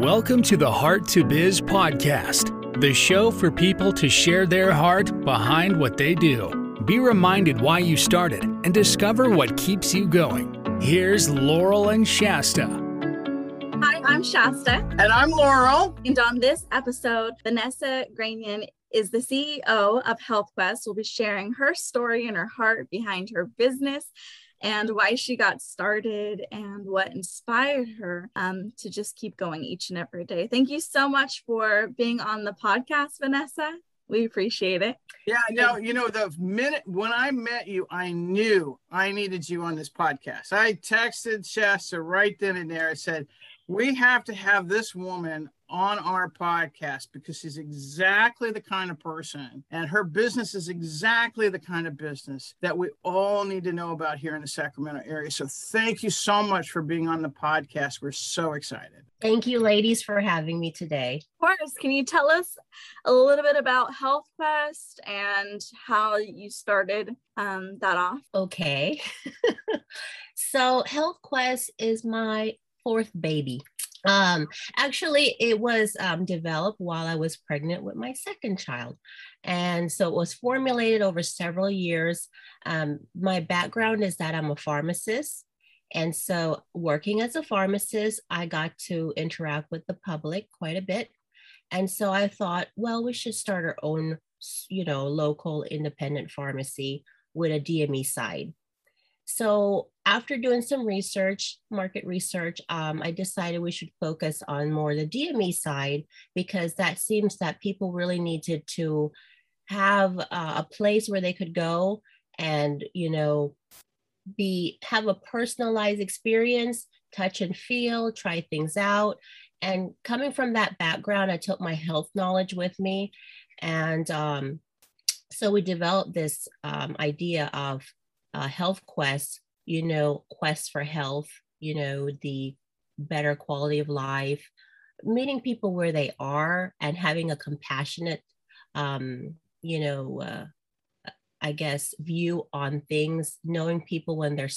Welcome to the Heart to Biz podcast, the show for people to share their heart behind what they do. Be reminded why you started and discover what keeps you going. Here's Laurel and Shasta. Hi, I'm Shasta. And I'm Laurel. And on this episode, Vanessa Granian is the CEO of HealthQuest. We'll be sharing her story and her heart behind her business and why she got started and what inspired her um, to just keep going each and every day. Thank you so much for being on the podcast, Vanessa. We appreciate it. Yeah, no, you know, the minute when I met you, I knew I needed you on this podcast. I texted Shasta right then and there. I said, we have to have this woman on our podcast because she's exactly the kind of person and her business is exactly the kind of business that we all need to know about here in the Sacramento area. So thank you so much for being on the podcast. We're so excited. Thank you, ladies, for having me today. Of course. Can you tell us a little bit about HealthQuest and how you started um, that off? Okay. so, HealthQuest is my fourth baby. Um, actually, it was um, developed while I was pregnant with my second child. And so it was formulated over several years. Um, my background is that I'm a pharmacist. And so, working as a pharmacist, I got to interact with the public quite a bit. And so I thought, well, we should start our own, you know, local independent pharmacy with a DME side. So after doing some research, market research, um, I decided we should focus on more the DME side because that seems that people really needed to have uh, a place where they could go and you know be have a personalized experience, touch and feel, try things out. And coming from that background, I took my health knowledge with me, and um, so we developed this um, idea of uh, health quest, you know, quest for health, you know, the better quality of life, meeting people where they are and having a compassionate, um, you know, uh, I guess view on things, knowing people when they're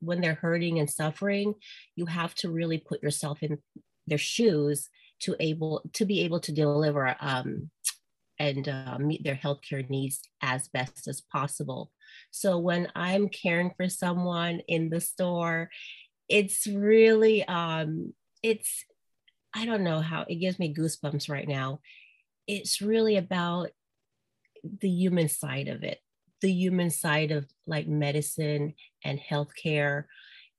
when they're hurting and suffering, you have to really put yourself in their shoes to able to be able to deliver um, and uh, meet their healthcare needs as best as possible. So when I'm caring for someone in the store, it's really um it's I don't know how it gives me goosebumps right now. It's really about the human side of it, the human side of like medicine and healthcare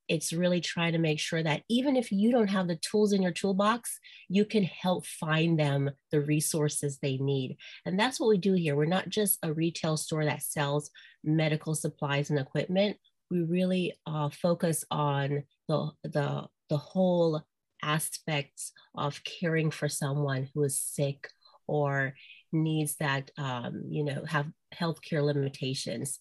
it's really trying to make sure that even if you don't have the tools in your toolbox, you can help find them the resources they need. And that's what we do here. We're not just a retail store that sells medical supplies and equipment. We really uh, focus on the, the, the whole aspects of caring for someone who is sick or needs that, um, you know, have healthcare limitations.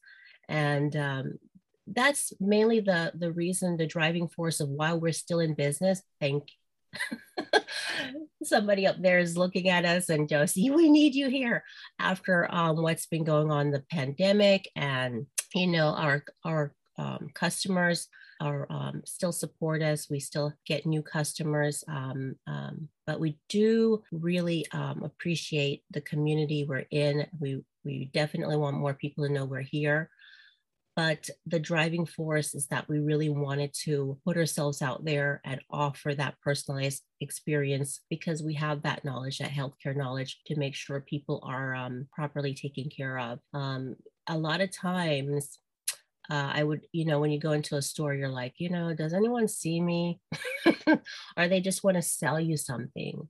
And um, that's mainly the the reason the driving force of why we're still in business. Thank somebody up there is looking at us and just we need you here. After um, what's been going on the pandemic and you know our our um, customers are um, still support us. We still get new customers um, um, but we do really um, appreciate the community we're in. We we definitely want more people to know we're here but the driving force is that we really wanted to put ourselves out there and offer that personalized experience because we have that knowledge, that healthcare knowledge to make sure people are um, properly taken care of. Um, a lot of times, uh, I would, you know, when you go into a store, you're like, you know, does anyone see me? or they just want to sell you something.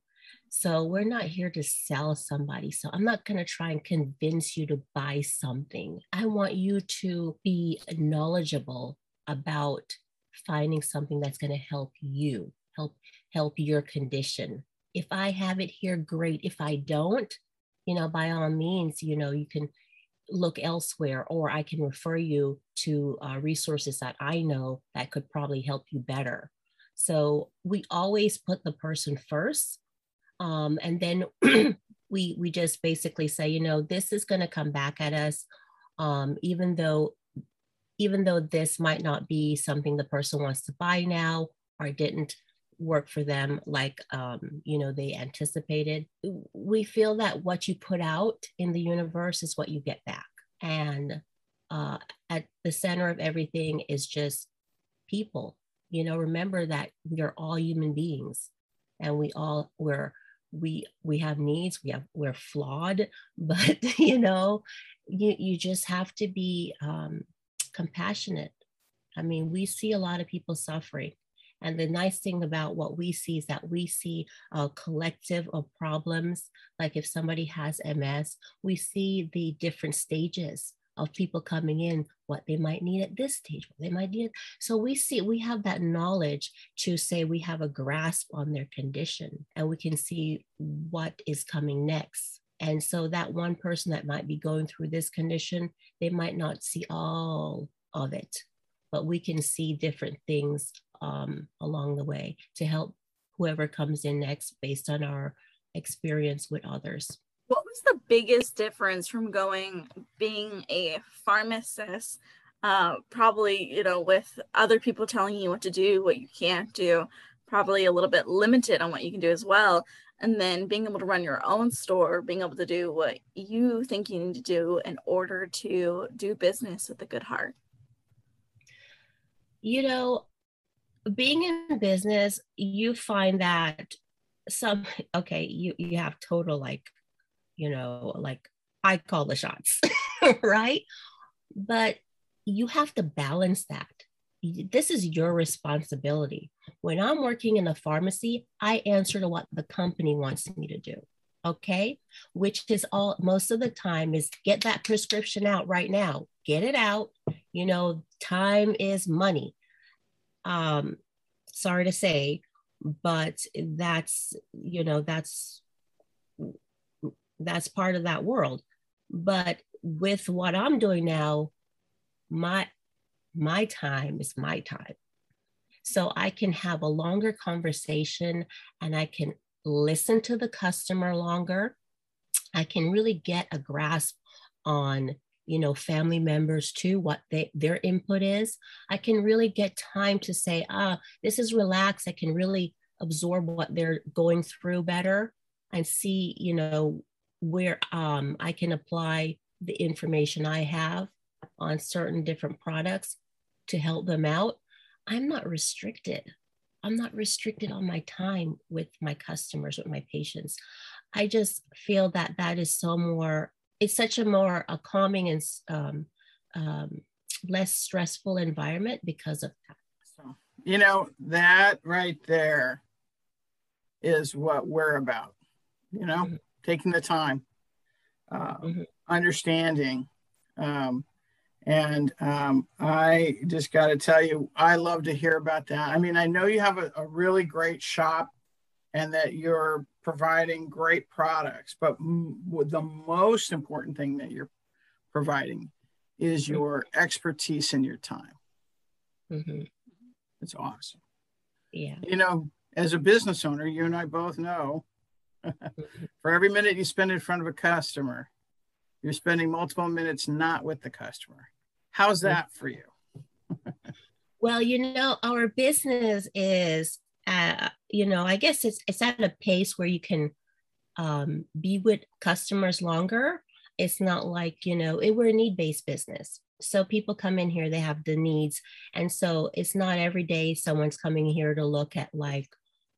So we're not here to sell somebody. So I'm not going to try and convince you to buy something. I want you to be knowledgeable about finding something that's going to help you, help help your condition. If I have it here, great. If I don't, you know, by all means, you know, you can look elsewhere or I can refer you to uh, resources that I know that could probably help you better. So we always put the person first um, and then we we just basically say, you know, this is going to come back at us, um, even though even though this might not be something the person wants to buy now or didn't work for them like um, you know they anticipated we feel that what you put out in the universe is what you get back. And uh, at the center of everything is just people. You know remember that we're all human beings and we all we're we we have needs we have we're flawed but you know you you just have to be um, compassionate i mean we see a lot of people suffering and the nice thing about what we see is that we see a collective of problems. Like if somebody has MS, we see the different stages of people coming in, what they might need at this stage, what they might need. So we see, we have that knowledge to say we have a grasp on their condition and we can see what is coming next. And so that one person that might be going through this condition, they might not see all of it, but we can see different things um, along the way to help whoever comes in next based on our experience with others. Was the biggest difference from going being a pharmacist, uh, probably, you know, with other people telling you what to do, what you can't do, probably a little bit limited on what you can do as well, and then being able to run your own store, being able to do what you think you need to do in order to do business with a good heart? You know, being in business, you find that some okay, you you have total like, you know, like I call the shots, right? But you have to balance that. This is your responsibility. When I'm working in a pharmacy, I answer to what the company wants me to do. Okay. Which is all most of the time is get that prescription out right now, get it out. You know, time is money um, sorry to say, but that's, you know, that's, that's part of that world. But with what I'm doing now, my, my time is my time. So I can have a longer conversation and I can listen to the customer longer. I can really get a grasp on you know family members too what they, their input is i can really get time to say ah this is relaxed i can really absorb what they're going through better and see you know where um, i can apply the information i have on certain different products to help them out i'm not restricted i'm not restricted on my time with my customers with my patients i just feel that that is so more it's such a more a calming and um, um, less stressful environment because of that. So, you know, that right there is what we're about, you know, mm-hmm. Taking the time, uh, mm-hmm. understanding. Um, and um, I just got to tell you, I love to hear about that. I mean, I know you have a, a really great shop and that you're providing great products. But m- the most important thing that you're providing is mm-hmm. your expertise and your time. Mm-hmm. It's awesome. Yeah. You know, as a business owner, you and I both know. for every minute you spend in front of a customer, you're spending multiple minutes not with the customer. How's that for you? well, you know, our business is uh, you know, I guess it's it's at a pace where you can um, be with customers longer. It's not like you know, it, we're a need based business. So people come in here, they have the needs, and so it's not every day someone's coming here to look at like,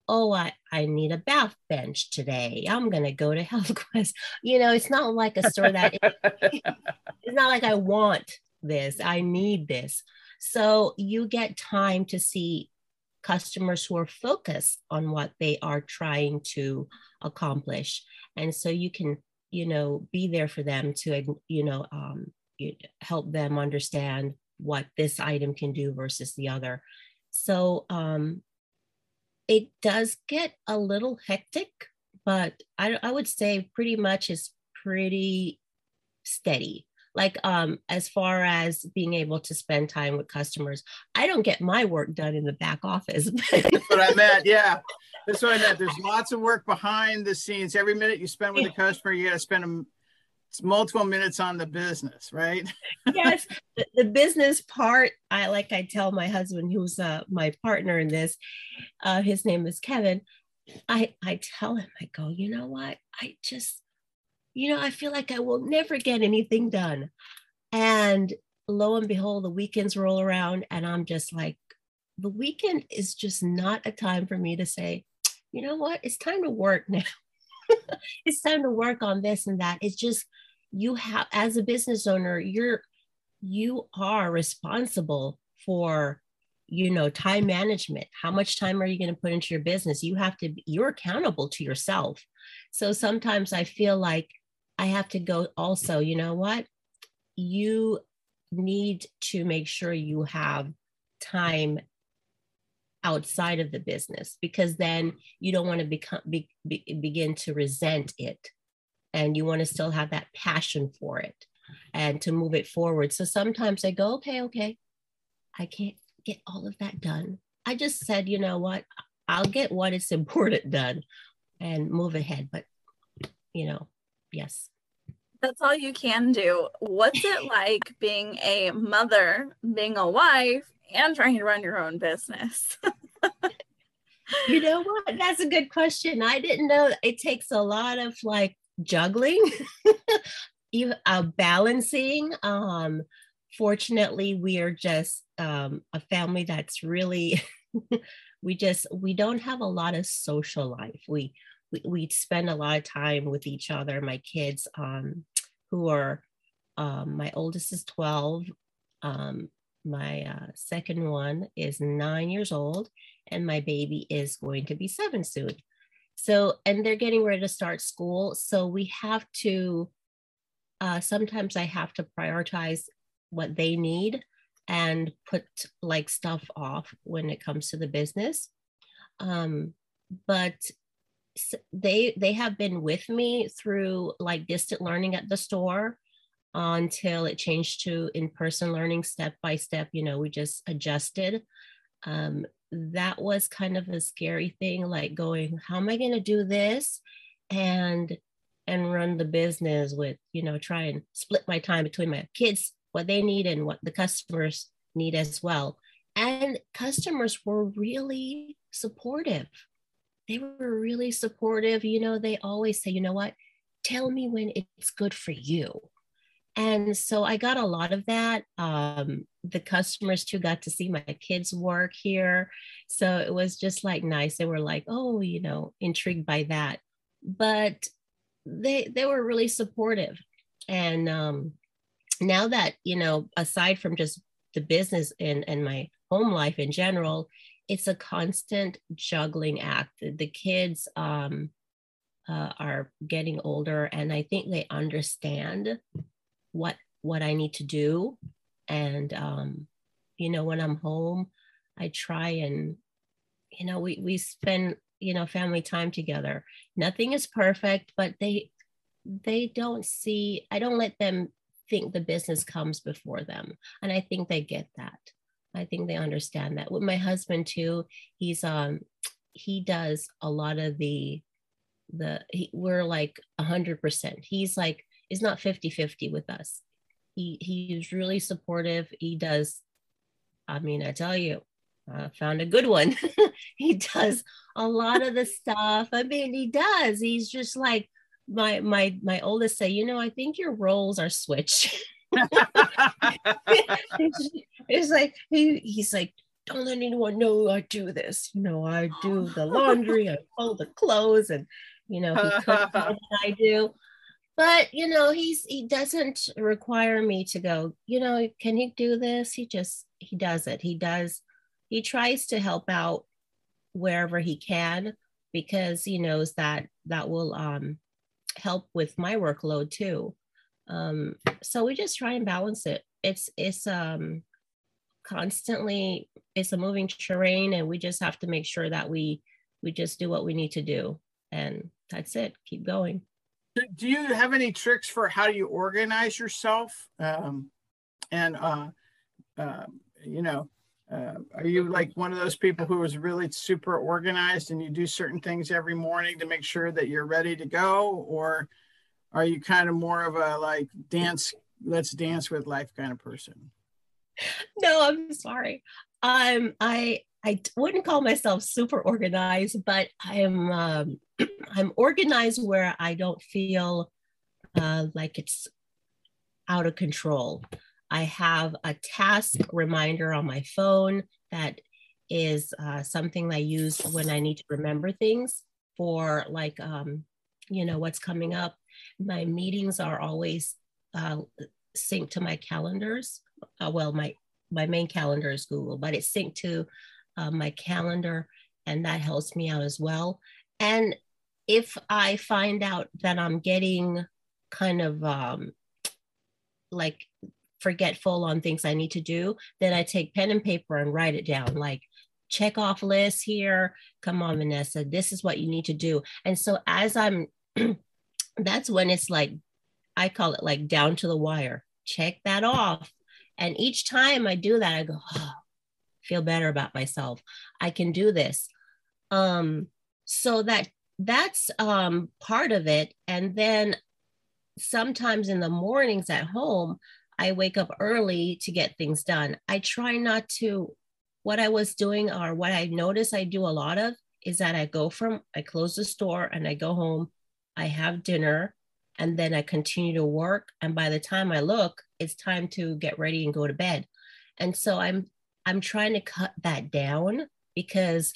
oh, I I need a bath bench today. I'm gonna go to HealthQuest. You know, it's not like a store that it's not like I want this. I need this. So you get time to see customers who are focused on what they are trying to accomplish. And so you can, you know, be there for them to, you know, um, help them understand what this item can do versus the other. So um, it does get a little hectic, but I, I would say pretty much is pretty steady. Like um as far as being able to spend time with customers i don't get my work done in the back office. That's what i meant yeah. That's what i meant. There's lots of work behind the scenes. Every minute you spend with a customer you got to spend them it's multiple minutes on the business, right? yes, the, the, business part. I like I tell my husband, who's uh, my partner in this. Uh, his name is Kevin. I I tell him, I go, you know what? I just, you know, I feel like I will never get anything done. And lo and behold, the weekends roll around, and I'm just like, the weekend is just not a time for me to say, you know what? It's time to work now. it's time to work on this and that. It's just you have as a business owner, you're you are responsible for you know time management. How much time are you going to put into your business? You have to you're accountable to yourself. So sometimes i feel like i have to go also you know what? You need to make sure you have time outside of the business because then you don't want to become be, be, begin to resent it. And you want to still have that passion for it and to move it forward. So sometimes i go okay okay. I can't get all of that done. I just said you know what? I'll get what is important done and move ahead. But you know yes. That's all you can do. What's it like being a mother being a wife and trying to run your own business? you know what? That's a good question. I didn't know it takes a lot of like juggling, even uh, balancing. Um, fortunately, we are just um, a family that's really, we just, we don't have a lot of social life. We, we, we spend a lot of time with each other. My kids, um, who are, um, my oldest is 12, um, my uh, second one is nine years old, and my baby is going to be seven soon. So, and they're getting ready to start school. So we have to, uh, sometimes I have to prioritize what they need and put like stuff off when it comes to the business. Um, but they they have been with me through like distant learning at the store until it changed to in-person learning step by step you know we just adjusted. Um, that was kind of a scary thing like going how am i going to do this? and and run the business with you know try and split my time between my kids what they need and what the customers need as well. And customers were really supportive. They were really supportive you know they always say you know what? Tell me when it's good for you and so I got a lot of that. Um, the customers too got to see my kids work here. So it was just like nice. They were like, oh, you know, intrigued by that. But they they were really supportive. And um, now that, you know, aside from just the business and, and my home life in general, it's a constant juggling act. The kids um, uh, are getting older, and I think they understand what what I need to do. And um, you know, when I'm home, I try and you know, we we spend you know family time together. Nothing is perfect, but they they don't see. I don't let them think the business comes before them, and I think they get that. I think they understand that. With my husband too, he's um he does a lot of the the he, we're like a hundred percent. He's like is not 50 50 with us. He, he's really supportive. He does, I mean, I tell you, I found a good one. he does a lot of the stuff. I mean, he does. He's just like my my my oldest say, you know, I think your roles are switched. it's like he, he's like, don't let anyone know I do this. You know, I do the laundry, I fold the clothes, and you know, he cooks I do but you know he's he doesn't require me to go you know can he do this? He just he does it. He does he tries to help out wherever he can because he knows that that will um, help with my workload too. Um, so we just try and balance it. It's it's um constantly it's a moving terrain and we just have to make sure that we we just do what we need to do and that's it. Keep going do you have any tricks for how you organize yourself? Um, and uh, uh, you know, uh, are you like one of those people who is really super organized and you do certain things every morning to make sure that you're ready to go, or are you kind of more of a like dance let's dance with life kind of person? No i'm sorry. Um i i wouldn't call myself super organized but i'm um i'm organized where i don't feel uh, like it's out of control i have a task reminder on my phone that is uh, something i use when i need to remember things for like um you know what's coming up my meetings are always uh, synced to my calendars. Uh, well, my my main calendar is Google, but it's synced to uh, my calendar, and that helps me out as well. And if I find out that I'm getting kind of um, like forgetful on things I need to do, then I take pen and paper and write it down. Like check off list here. Come on, Vanessa, this is what you need to do. And so as I'm that's when it's like I call it like down to the wire. Check that off. And each time I do that, I go, oh, feel better about myself. I can do this. Um, so that that's um, part of it. And then sometimes in the mornings at home, I wake up early to get things done. I try not to, what I was doing or what I notice I do a lot of is that I go from, I close the store and I go home I have dinner, and then I continue to work. And by the time I look, it's time to get ready and go to bed. And so I'm I'm trying to cut that down because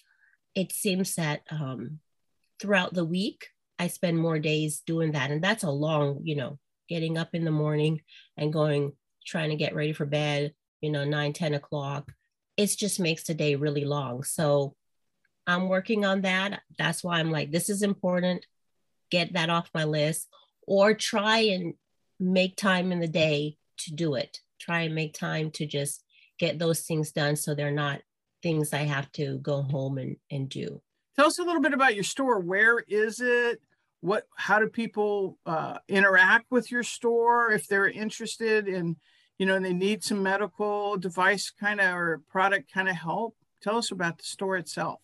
it seems that um, throughout the week I spend more days doing that, and that's a long, you know, getting up in the morning and going trying to get ready for bed, you know, nine ten o'clock. It just makes the day really long. So I'm working on that. That's why I'm like, this is important get that off my list or try and make time in the day to do it. Try and make time to just get those things done so they're not things I have to go home and, and do. Tell us a little bit about your store. Where is it? What how do people uh, interact with your store if they're interested in, you know, they need some medical device kind of or product kind of help? Tell us about the store itself.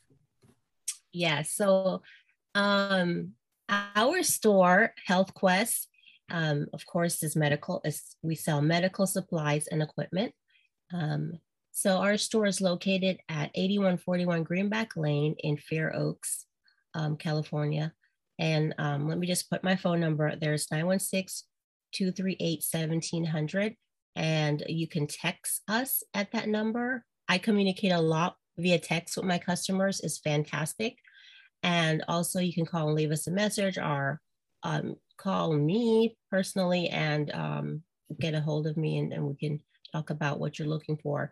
Yeah, so um our store, Health Quest, um, of course, is medical. Is we sell medical supplies and equipment. Um, so our store is located at 8141 Greenback Lane in Fair Oaks, um, California. And um, let me just put my phone number. There's 916 238 1700. And you can text us at that number. I communicate a lot via text with my customers. is fantastic. And also, you can call and leave us a message or um, call me personally and um, get a hold of me, and, and, we can talk about what you're looking for.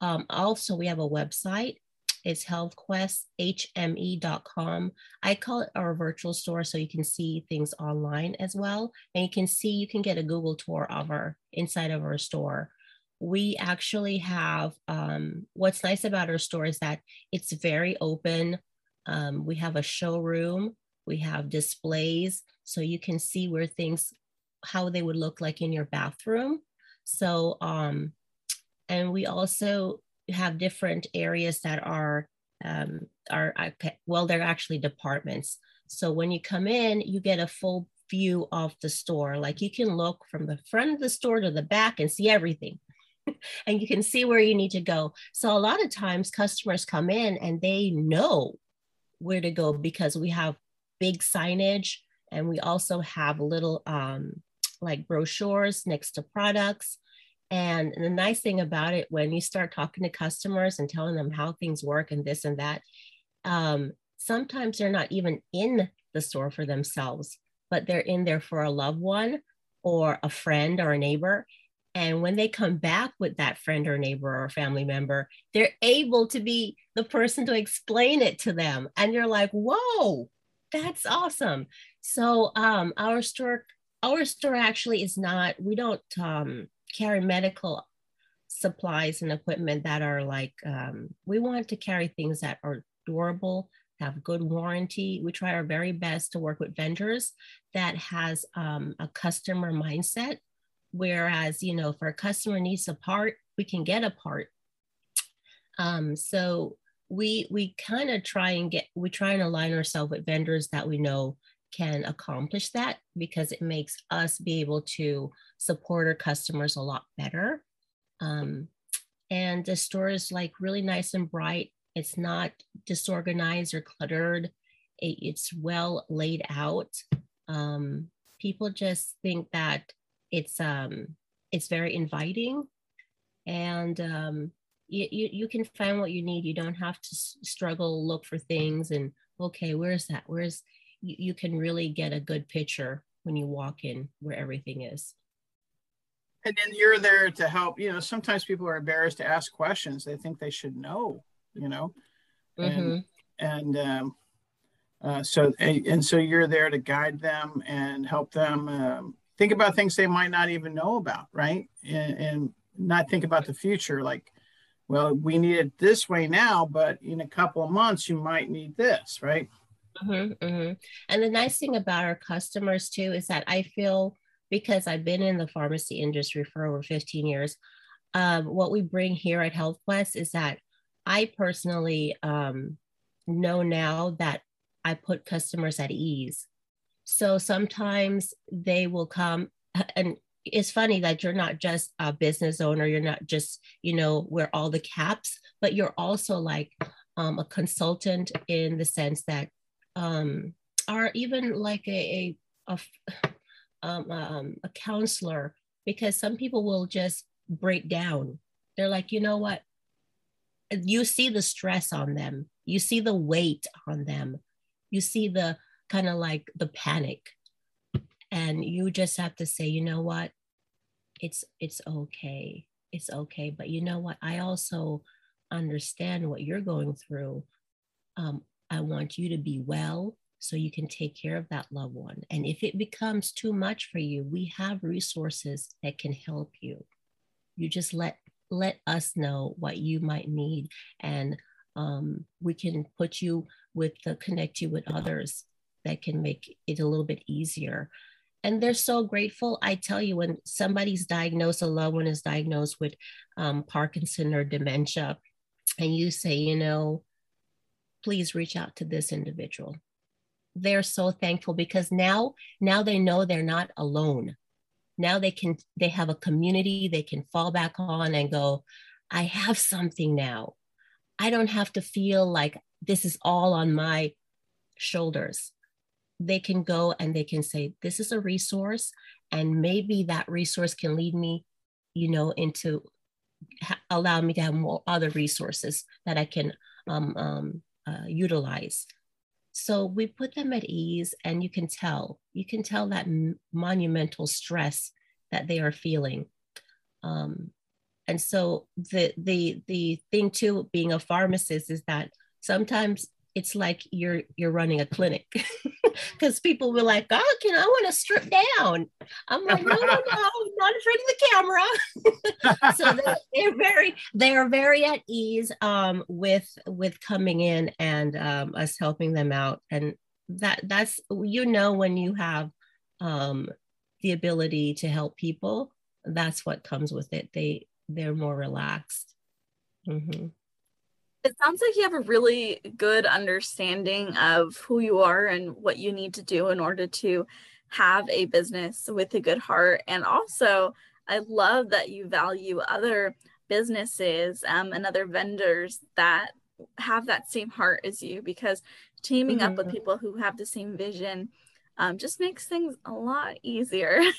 Um, also, we have a website. It's healthquesthme.com. I call it our virtual store so you can see things online as well. And you can see, you can get a Google tour of our inside of our store we actually have um, what's nice about our store is that it's very open um, we have a showroom, we have displays, so you can see where things, how they would look like in your bathroom. So, um, and we also have different areas that are, um, are, well, they're actually departments. So when you come in, you get a full view of the store. Like you can look from the front of the store to the back and see everything. and you can see where you need to go. So a lot of times customers come in and they know where to go because we have big signage and we also have little um, like brochures next to products. And the nice thing about it, when you start talking to customers and telling them how things work and this and that, um, sometimes they're not even in the store for themselves, but they're in there for a loved one or a friend or a neighbor. And when they come back with that friend or neighbor or family member, they're able to be the person to explain it to them. And you're like, whoa, that's awesome. So um, our store, our store actually is not, we don't um, carry medical supplies and equipment that are like, um, we want to carry things that are durable, have good warranty. We try our very best to work with vendors that has um, a customer mindset Whereas, you know, if our customer needs a part, we can get a part. Um, so we we kind of try and get we try and align ourselves with vendors that we know can accomplish that because it makes us be able to support our customers a lot better. Um, and the store is like really nice and bright. It's not disorganized or cluttered. It, it's well laid out. Um, people just think that it's um, it's very inviting, and um, you, you you can find what you need. You don't have to struggle look for things and okay, where's that? Where's you, you can really get a good picture when you walk in where everything is. And then you're there to help. You know, sometimes people are embarrassed to ask questions. They think they should know. You know, mm-hmm. and and um, uh, so and so you're there to guide them and help them um, think about things they might not even know about, right? And, and not think about the future, like, well, we need it this way now, but in a couple of months you might need this, right? Mm-hmm, mm-hmm. And the nice thing about our customers too is that I feel because I've been in the pharmacy industry for over 15 years, um, what we bring here at HealthQuest is that I personally um, know now that I put customers at ease. So sometimes they will come and it's funny that you're not just a business owner, you're not just, you know, wear all the caps, but you're also like um, a consultant in the sense that um, or even like a, a, a, um, um, a counselor, because some people will just break down. They're like, you know what? You see the stress on them, you see the weight on them, you see the kind of like the panic. And you just have to say, you know what? It's it's okay. It's okay. But you know what? I also understand what you're going through. Um, I want you to be well so you can take care of that loved one. And if it becomes too much for you, we have resources that can help you. You just let let us know what you might need, and um, we can put you with uh, connect you with others that can make it a little bit easier. And they're so grateful. I tell you, when somebody's diagnosed, a loved one is diagnosed with um, Parkinson or dementia, and you say, you know, please reach out to this individual. They're so thankful because now, now they know they're not alone. Now they can, they have a community they can fall back on and go, I have something now. I don't have to feel like this is all on my shoulders. They can go and they can say, This is a resource, and maybe that resource can lead me, you know, into ha- allow me to have more other resources that I can um, um, uh, utilize. So we put them at ease, and you can tell, you can tell that m- monumental stress that they are feeling. Um, and so the the the thing too, being a pharmacist, is that sometimes it's like you're you're running a clinic because people were like, "Oh, can I want to strip down?" I'm like, "No, no, no, not afraid of the camera." so they're, they're, very they are very at ease um, with with coming in and um, us helping them out, and that that's you know when you have um, the ability to help people, that's what comes with it. They they're more relaxed. Mm-hmm. It sounds like you have a really good understanding of who you are and what you need to do in order to have a business with a good heart. And also, I love that you value other businesses um, and other vendors that have that same heart as you because teaming mm-hmm. up with mm-hmm. people who have the same vision um, just makes things a lot easier.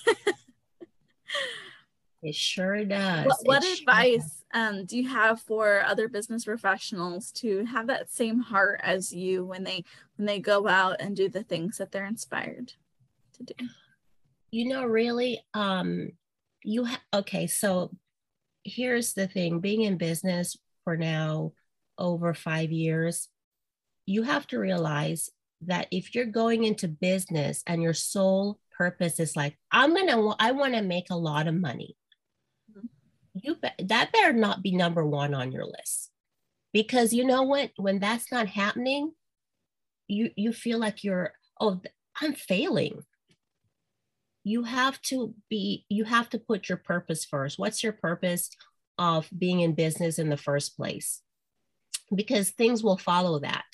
It sure does. What, what advice sure um, do you have for other business professionals to have that same heart as you when they when they go out and do the things that they're inspired to do? You know, really, um, you ha- okay. So here's the thing: being in business for now over five years, you have to realize that if you're going into business and your sole purpose is like, I'm gonna, I want to make a lot of money you be- that better not be number one on your list. Because you know what? When that's not happening you you feel like you're oh i'm failing. You have to be you have to put your purpose first. What's your purpose of being in business in the first place? Because things will follow that.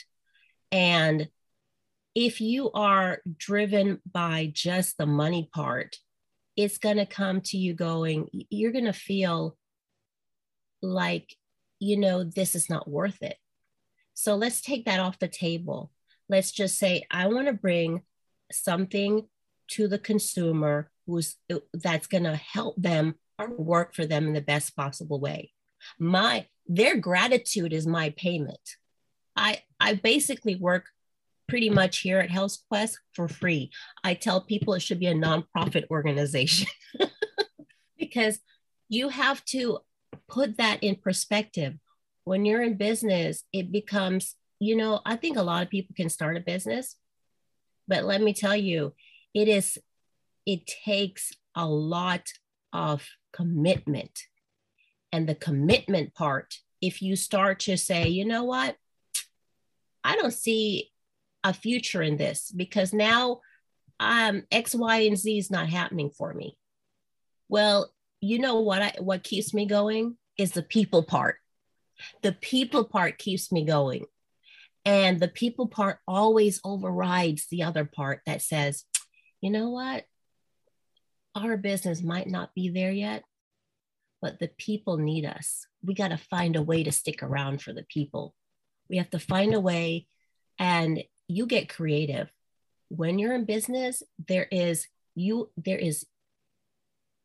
And if you are driven by just the money part, it's going to come to you going, you're going to feel like, you know, this is not worth it. So let's take that off the table. Let's just say, I want to bring something to the consumer who's uh, that's going to help them or work for them in the best possible way. My their gratitude is my payment. I I basically work pretty much here at Health Quest for free. I tell people it should be a nonprofit organization because you have to put that in perspective. When you're in business, it becomes, you know, I think a lot of people can start a business, but let me tell you, it is, it takes a lot of commitment. And the commitment part, if you start to say, you know what, I don't see a future in this because now um, X, Y, and Z is not happening for me. Well, you know what? I, what keeps me going is the people part. The people part keeps me going. And the people part always overrides the other part that says, you know what? Our business might not be there yet, but the people need us. We got to find a way to stick around for the people. We have to find a way. And you get creative. When you're in business, there is you there is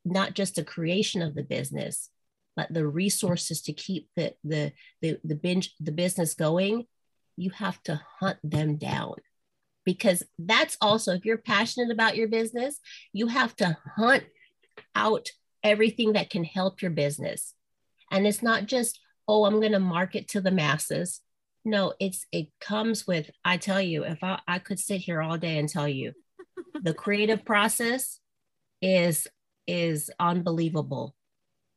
not just the creation of the business, but the resources to keep the the the, the binge the business going. You have to hunt them down because that's also if you're passionate about your business, you have to hunt out everything that can help your business. And it's not just, oh, I'm going to market to the masses no it's it comes with i tell you if i, I could sit here all day and tell you the creative process is is unbelievable.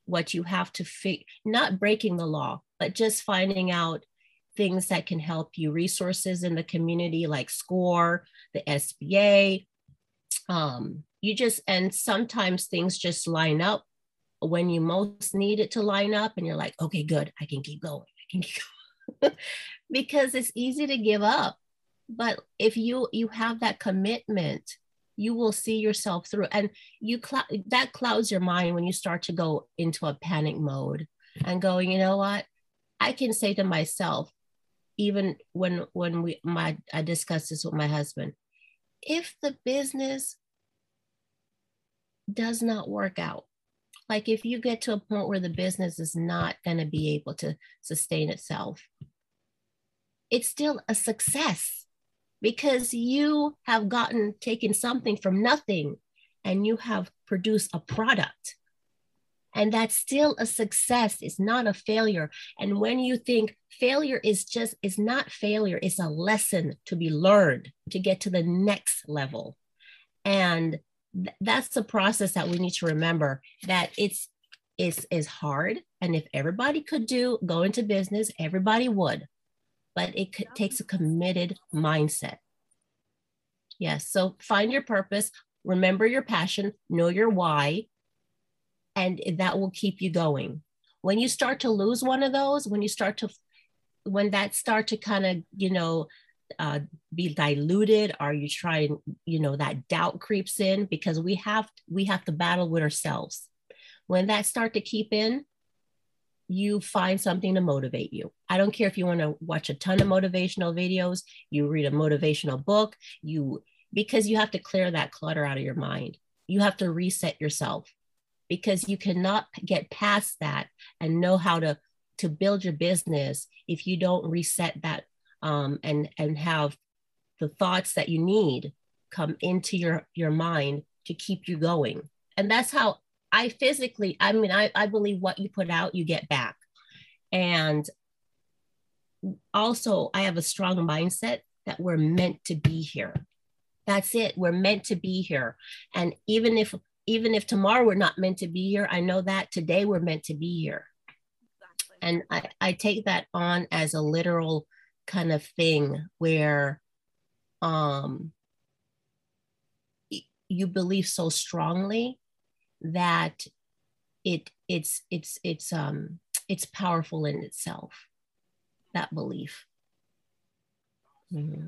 What you have to figure not breaking the law but just finding out things that can help you resources in the community like score the sba um, you just and sometimes things just line up when you most need it to line up and you're like okay good i can keep going i can keep going because it's easy to give up but if you you have that commitment you will see yourself through and you cl- that clouds your mind when you start to go into a panic mode and going you know what? I can say to myself even when when we my i discussed this with my husband if the business does not work out like if you get to a point where the business is not going to be able to sustain itself it's still a success because you have gotten taken something from nothing and you have produced a product. And that's still a success. It's not a failure. And when you think failure is just is not failure it's a lesson to be learned to get to the next level. And th- that's the process that we need to remember that it's is is hard and if everybody could do go into business everybody would but it c- takes a committed mindset. Yes. So find your purpose, remember your passion, know your why, and that will keep you going. When you start to lose one of those, when you start to, when that start to kind of, you know, uh, be diluted Are you trying, you know that doubt creeps in because we have we have to battle with ourselves when that start to keep in you find something to motivate you. I don't care if you want to watch a ton of motivational videos, you read a motivational book, you because you have to clear that clutter out of your mind. You have to reset yourself because you cannot get past that and know how to to build your business if you don't reset that um, and and have the thoughts that you need come into your your mind to keep you going and that's how I physically, I mean, I, I believe what you put out, you get back. And also, I have a strong mindset that we're meant to be here. That's it. We're meant to be here. And even if even if tomorrow we're not meant to be here, I know that today we're meant to be here. And I, I take that on as a literal kind of thing where um you believe so strongly that it it's it's it's um it's powerful in itself that belief mm-hmm.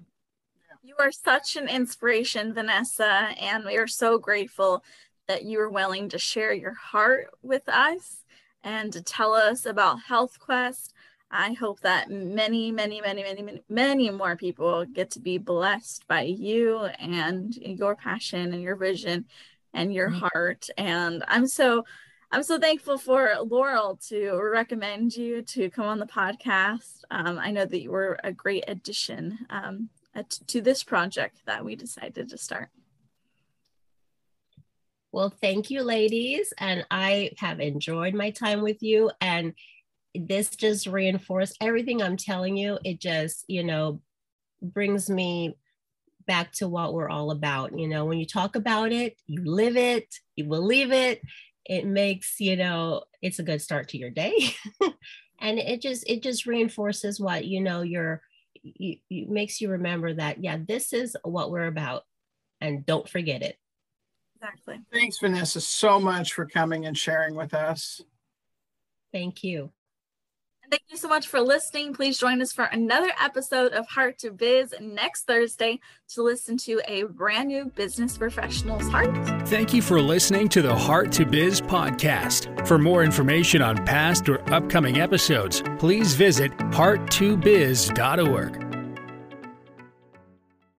You are such an inspiration, Vanessa, and we are so grateful that you are willing to share your heart with us and to tell us about Health Quest. I hope that many, many, many, many, many, many more people get to be blessed by you and your passion and your vision and your mm-hmm. heart. And I'm so I'm so thankful for Laurel to recommend you to come on the podcast. Um, I know that you were a great addition um, to this project that we decided to start. Well, thank you, ladies. And I have enjoyed my time with you. And this just reinforced everything I'm telling you. It just, you know, brings me back to what we're all about. You know, when you talk about it, you live it, you believe it, it makes you know it's a good start to your day. And it just it just reinforces what you know your you, it makes you remember that yeah this is what we're about and don't forget it. Exactly. Thanks vanessa so much for coming and sharing with us. Thank you Thank you so much for listening. Please join us for another episode of Heart to Biz next Thursday to listen to a brand new business professional's heart. Thank you for listening to the Heart to Biz podcast. For more information on past or upcoming episodes, please visit heart2biz.org.